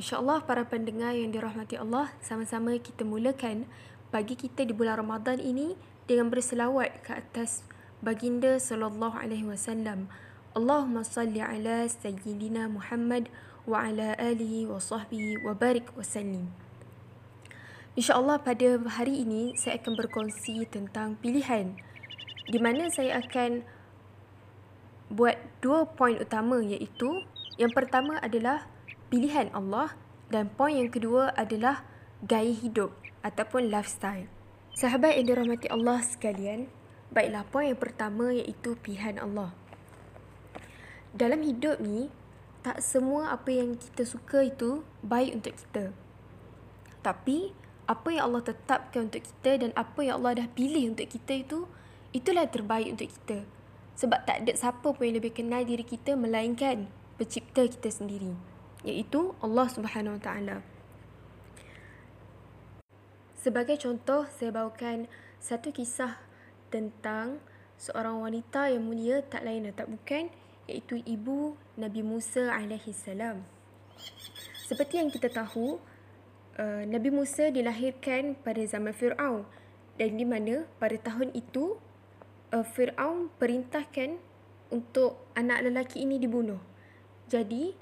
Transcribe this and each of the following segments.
InsyaAllah para pendengar yang dirahmati Allah, sama-sama kita mulakan bagi kita di bulan Ramadan ini dengan berselawat ke atas baginda sallallahu alaihi wasallam. Allahumma salli ala sayyidina Muhammad wa ala alihi wa sahbihi wa barik wa sallim. InsyaAllah pada hari ini saya akan berkongsi tentang pilihan di mana saya akan buat dua poin utama iaitu yang pertama adalah pilihan Allah dan poin yang kedua adalah gaya hidup ataupun lifestyle. Sahabat yang dirahmati Allah sekalian, baiklah poin yang pertama iaitu pilihan Allah. Dalam hidup ni, tak semua apa yang kita suka itu baik untuk kita. Tapi, apa yang Allah tetapkan untuk kita dan apa yang Allah dah pilih untuk kita itu, itulah terbaik untuk kita. Sebab tak ada siapa pun yang lebih kenal diri kita melainkan pencipta kita sendiri iaitu Allah Subhanahu Wa Taala. Sebagai contoh, saya bawakan satu kisah tentang seorang wanita yang mulia tak lain dan tak bukan iaitu ibu Nabi Musa alaihi salam. Seperti yang kita tahu, uh, Nabi Musa dilahirkan pada zaman Firaun dan di mana pada tahun itu uh, Firaun perintahkan untuk anak lelaki ini dibunuh. Jadi,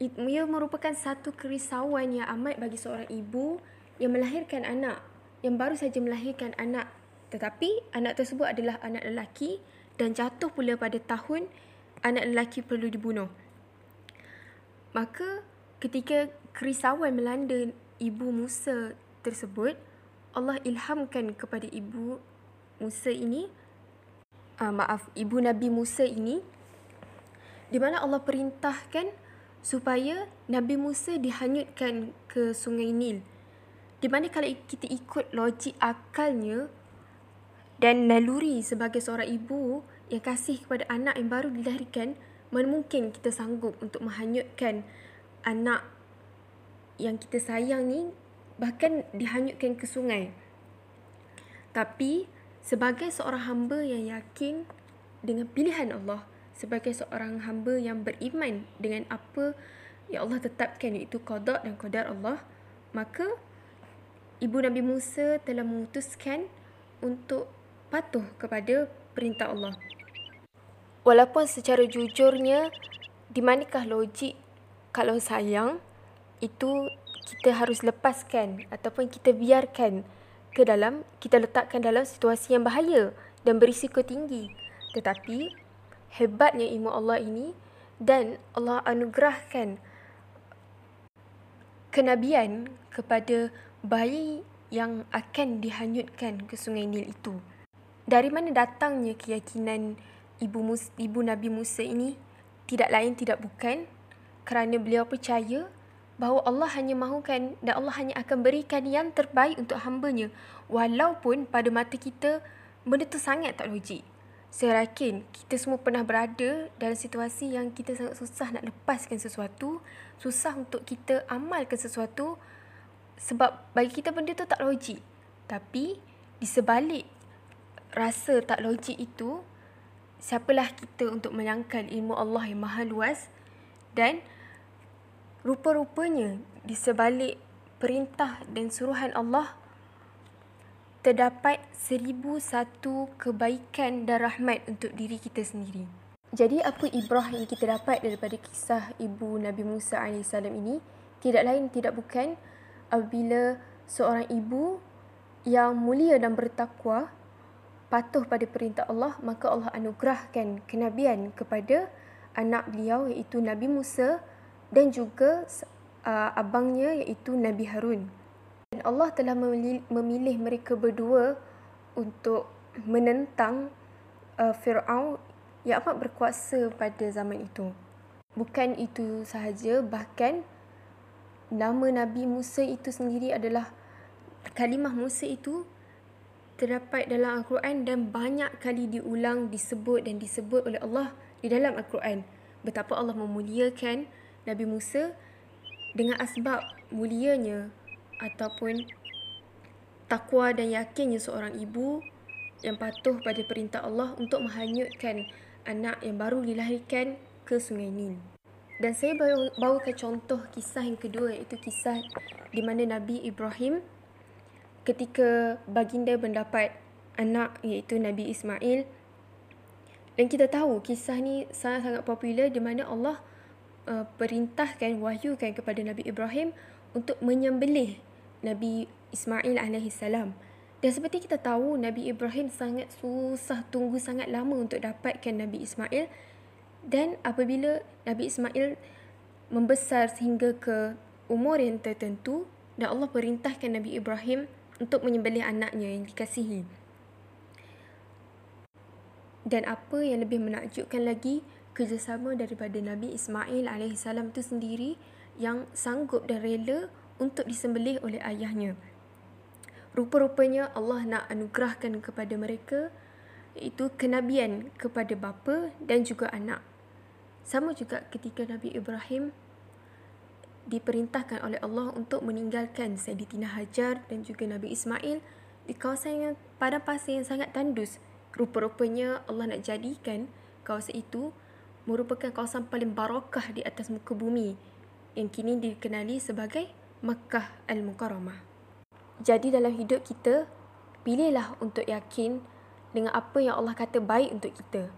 ia merupakan satu kerisauan yang amat bagi seorang ibu yang melahirkan anak, yang baru saja melahirkan anak. Tetapi anak tersebut adalah anak lelaki dan jatuh pula pada tahun anak lelaki perlu dibunuh. Maka ketika kerisauan melanda ibu Musa tersebut, Allah ilhamkan kepada ibu Musa ini, uh, maaf, ibu Nabi Musa ini, di mana Allah perintahkan supaya Nabi Musa dihanyutkan ke sungai Nil. Di mana kalau kita ikut logik akalnya dan naluri sebagai seorang ibu yang kasih kepada anak yang baru dilahirkan, mana mungkin kita sanggup untuk menghanyutkan anak yang kita sayang ni bahkan dihanyutkan ke sungai. Tapi sebagai seorang hamba yang yakin dengan pilihan Allah, sebagai seorang hamba yang beriman dengan apa yang Allah tetapkan iaitu qada dan qadar Allah maka ibu Nabi Musa telah memutuskan untuk patuh kepada perintah Allah. Walaupun secara jujurnya di manakah logik kalau sayang itu kita harus lepaskan ataupun kita biarkan ke dalam kita letakkan dalam situasi yang bahaya dan berisiko tinggi. Tetapi hebatnya ilmu Allah ini dan Allah anugerahkan kenabian kepada bayi yang akan dihanyutkan ke sungai Nil itu. Dari mana datangnya keyakinan ibu Mus, ibu Nabi Musa ini? Tidak lain tidak bukan kerana beliau percaya bahawa Allah hanya mahukan dan Allah hanya akan berikan yang terbaik untuk hambanya walaupun pada mata kita benda itu sangat tak logik. Saya yakin kita semua pernah berada dalam situasi yang kita sangat susah nak lepaskan sesuatu, susah untuk kita amalkan sesuatu sebab bagi kita benda tu tak logik. Tapi di sebalik rasa tak logik itu, siapalah kita untuk menyangkal ilmu Allah yang maha luas dan rupa-rupanya di sebalik perintah dan suruhan Allah terdapat seribu satu kebaikan dan rahmat untuk diri kita sendiri. Jadi apa ibrah yang kita dapat daripada kisah ibu Nabi Musa AS ini? Tidak lain tidak bukan apabila seorang ibu yang mulia dan bertakwa patuh pada perintah Allah, maka Allah anugerahkan kenabian kepada anak beliau iaitu Nabi Musa dan juga uh, abangnya iaitu Nabi Harun. Allah telah memilih mereka berdua untuk menentang uh, Fir'aun yang amat berkuasa pada zaman itu. Bukan itu sahaja, bahkan nama Nabi Musa itu sendiri adalah kalimah Musa itu terdapat dalam Al-Quran dan banyak kali diulang, disebut dan disebut oleh Allah di dalam Al-Quran. Betapa Allah memuliakan Nabi Musa dengan asbab mulianya ataupun takwa dan yakinnya seorang ibu yang patuh pada perintah Allah untuk menghanyutkan anak yang baru dilahirkan ke Sungai Nil. Dan saya bawakan contoh kisah yang kedua iaitu kisah di mana Nabi Ibrahim ketika baginda mendapat anak iaitu Nabi Ismail dan kita tahu kisah ni sangat-sangat popular di mana Allah uh, perintahkan wahyukan kepada Nabi Ibrahim untuk menyembelih Nabi Ismail alaihi salam. Dan seperti kita tahu Nabi Ibrahim sangat susah tunggu sangat lama untuk dapatkan Nabi Ismail dan apabila Nabi Ismail membesar sehingga ke umur yang tertentu dan Allah perintahkan Nabi Ibrahim untuk menyembelih anaknya yang dikasihi. Dan apa yang lebih menakjubkan lagi, kerjasama daripada Nabi Ismail AS itu sendiri yang sanggup dan rela untuk disembelih oleh ayahnya. Rupa-rupanya Allah nak anugerahkan kepada mereka iaitu kenabian kepada bapa dan juga anak. Sama juga ketika Nabi Ibrahim diperintahkan oleh Allah untuk meninggalkan Sayyidatina Hajar dan juga Nabi Ismail di kawasan yang pada pasir yang sangat tandus. Rupa-rupanya Allah nak jadikan kawasan itu merupakan kawasan paling barakah di atas muka bumi yang kini dikenali sebagai Makkah Al-Mukarramah. Jadi dalam hidup kita, pilihlah untuk yakin dengan apa yang Allah kata baik untuk kita.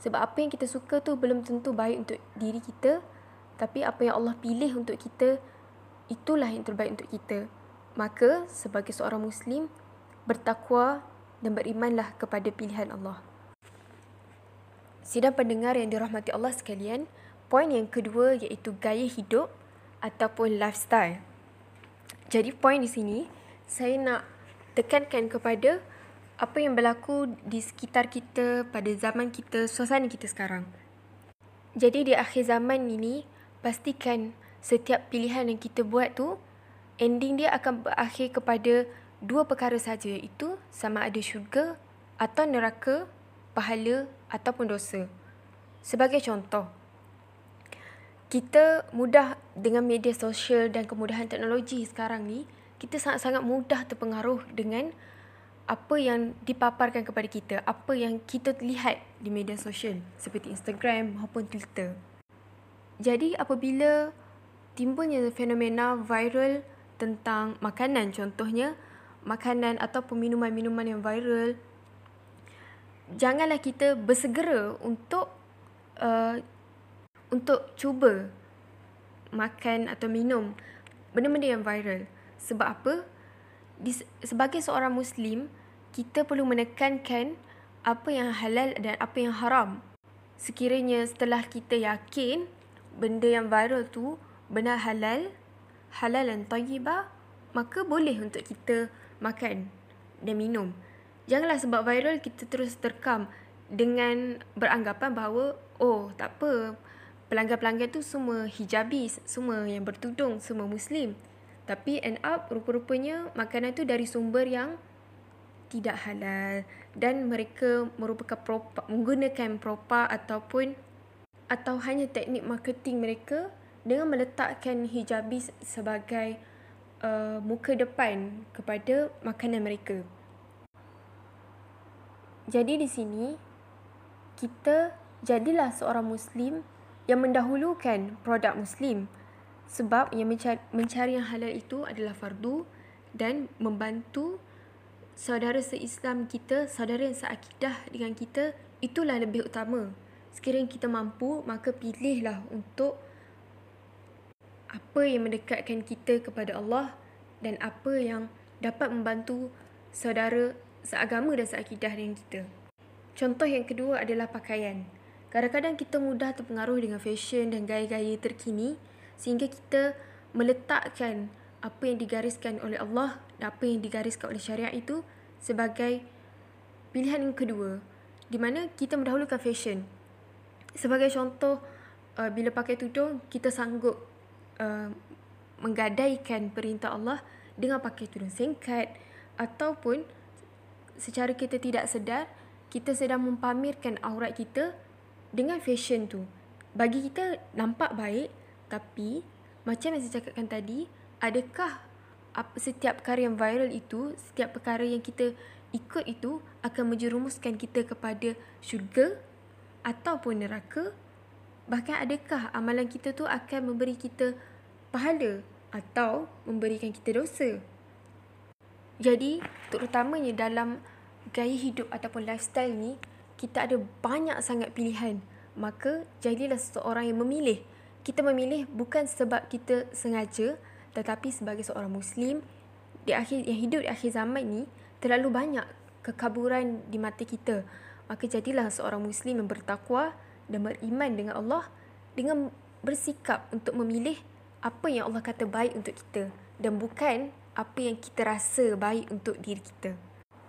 Sebab apa yang kita suka tu belum tentu baik untuk diri kita tapi apa yang Allah pilih untuk kita, itulah yang terbaik untuk kita. Maka, sebagai seorang Muslim, bertakwa dan berimanlah kepada pilihan Allah. Sidang pendengar yang dirahmati Allah sekalian, poin yang kedua iaitu gaya hidup ataupun lifestyle. Jadi poin di sini, saya nak tekankan kepada apa yang berlaku di sekitar kita pada zaman kita, suasana kita sekarang. Jadi di akhir zaman ini, pastikan setiap pilihan yang kita buat tu ending dia akan berakhir kepada dua perkara saja iaitu sama ada syurga atau neraka, pahala ataupun dosa. Sebagai contoh, kita mudah dengan media sosial dan kemudahan teknologi sekarang ni, kita sangat-sangat mudah terpengaruh dengan apa yang dipaparkan kepada kita, apa yang kita lihat di media sosial seperti Instagram maupun Twitter. Jadi apabila timbulnya fenomena viral tentang makanan contohnya makanan atau minuman-minuman yang viral janganlah kita bersegera untuk uh, untuk cuba makan atau minum benda-benda yang viral. Sebab apa? Di, sebagai seorang muslim kita perlu menekankan apa yang halal dan apa yang haram. Sekiranya setelah kita yakin benda yang viral tu benar halal, halal dan tayyibah, maka boleh untuk kita makan dan minum. Janganlah sebab viral kita terus terkam dengan beranggapan bahawa oh tak apa pelanggan-pelanggan tu semua hijabis, semua yang bertudung, semua muslim. Tapi end up rupa-rupanya makanan tu dari sumber yang tidak halal dan mereka merupakan propa, menggunakan propa ataupun atau hanya teknik marketing mereka dengan meletakkan hijabis sebagai uh, muka depan kepada makanan mereka. Jadi di sini kita jadilah seorang muslim yang mendahulukan produk muslim sebab yang mencari, mencari yang halal itu adalah fardu dan membantu saudara seislam kita, saudara yang seakidah dengan kita itulah lebih utama sekiranya kita mampu maka pilihlah untuk apa yang mendekatkan kita kepada Allah dan apa yang dapat membantu saudara seagama dan seakidah dengan kita. Contoh yang kedua adalah pakaian. Kadang-kadang kita mudah terpengaruh dengan fashion dan gaya-gaya terkini sehingga kita meletakkan apa yang digariskan oleh Allah dan apa yang digariskan oleh syariat itu sebagai pilihan yang kedua. Di mana kita mendahulukan fashion. Sebagai contoh, uh, bila pakai tudung, kita sanggup uh, menggadaikan perintah Allah dengan pakai tudung singkat ataupun secara kita tidak sedar kita sedang mempamerkan aurat kita dengan fashion tu. Bagi kita nampak baik tapi macam yang saya cakapkan tadi, adakah setiap perkara yang viral itu, setiap perkara yang kita ikut itu akan menjerumuskan kita kepada syurga ataupun neraka? Bahkan adakah amalan kita tu akan memberi kita pahala atau memberikan kita dosa? Jadi, terutamanya dalam gaya hidup ataupun lifestyle ni, kita ada banyak sangat pilihan. Maka, jadilah seseorang yang memilih kita memilih bukan sebab kita sengaja tetapi sebagai seorang muslim di akhir yang hidup di akhir zaman ni terlalu banyak kekaburan di mata kita maka jadilah seorang muslim yang bertakwa dan beriman dengan Allah dengan bersikap untuk memilih apa yang Allah kata baik untuk kita dan bukan apa yang kita rasa baik untuk diri kita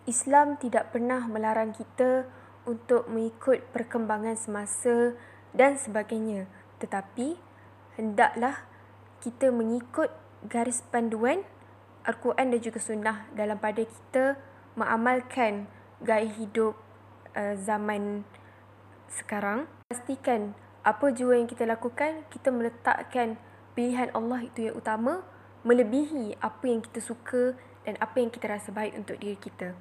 Islam tidak pernah melarang kita untuk mengikut perkembangan semasa dan sebagainya tetapi hendaklah kita mengikut garis panduan Al-Quran dan juga sunnah dalam pada kita mengamalkan gaya hidup uh, zaman sekarang. Pastikan apa jua yang kita lakukan, kita meletakkan pilihan Allah itu yang utama melebihi apa yang kita suka dan apa yang kita rasa baik untuk diri kita.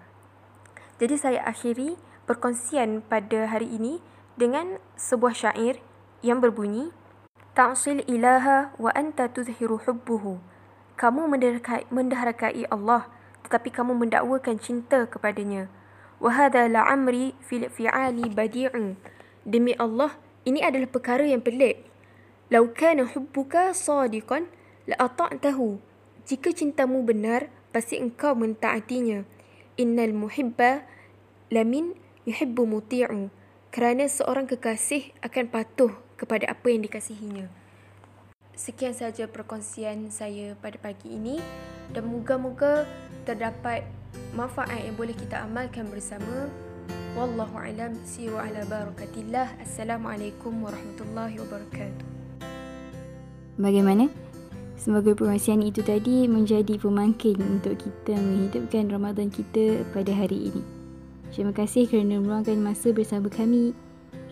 Jadi saya akhiri perkongsian pada hari ini dengan sebuah syair yang berbunyi Ta'sil ilaha wa anta tuzhiru hubbuhu. Kamu mendaharakai Allah tetapi kamu mendakwakan cinta kepadanya. Wa hadha la'amri fil fi'ali badi'un. Demi Allah, ini adalah perkara yang pelik. Lau kana hubbuka sadiqan la ata'tahu. Jika cintamu benar, pasti engkau mentaatinya. Innal muhibba lamin yuhibbu muti'u kerana seorang kekasih akan patuh kepada apa yang dikasihinya. Sekian saja perkongsian saya pada pagi ini dan moga-moga terdapat manfaat yang boleh kita amalkan bersama. Wallahu alam siru ala barakatillah. Assalamualaikum warahmatullahi wabarakatuh. Bagaimana? Semoga perkongsian itu tadi menjadi pemangkin untuk kita menghidupkan Ramadan kita pada hari ini. Terima kasih kerana meluangkan masa bersama kami.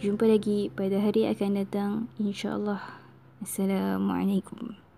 Jumpa lagi pada hari akan datang insya-Allah. Assalamualaikum.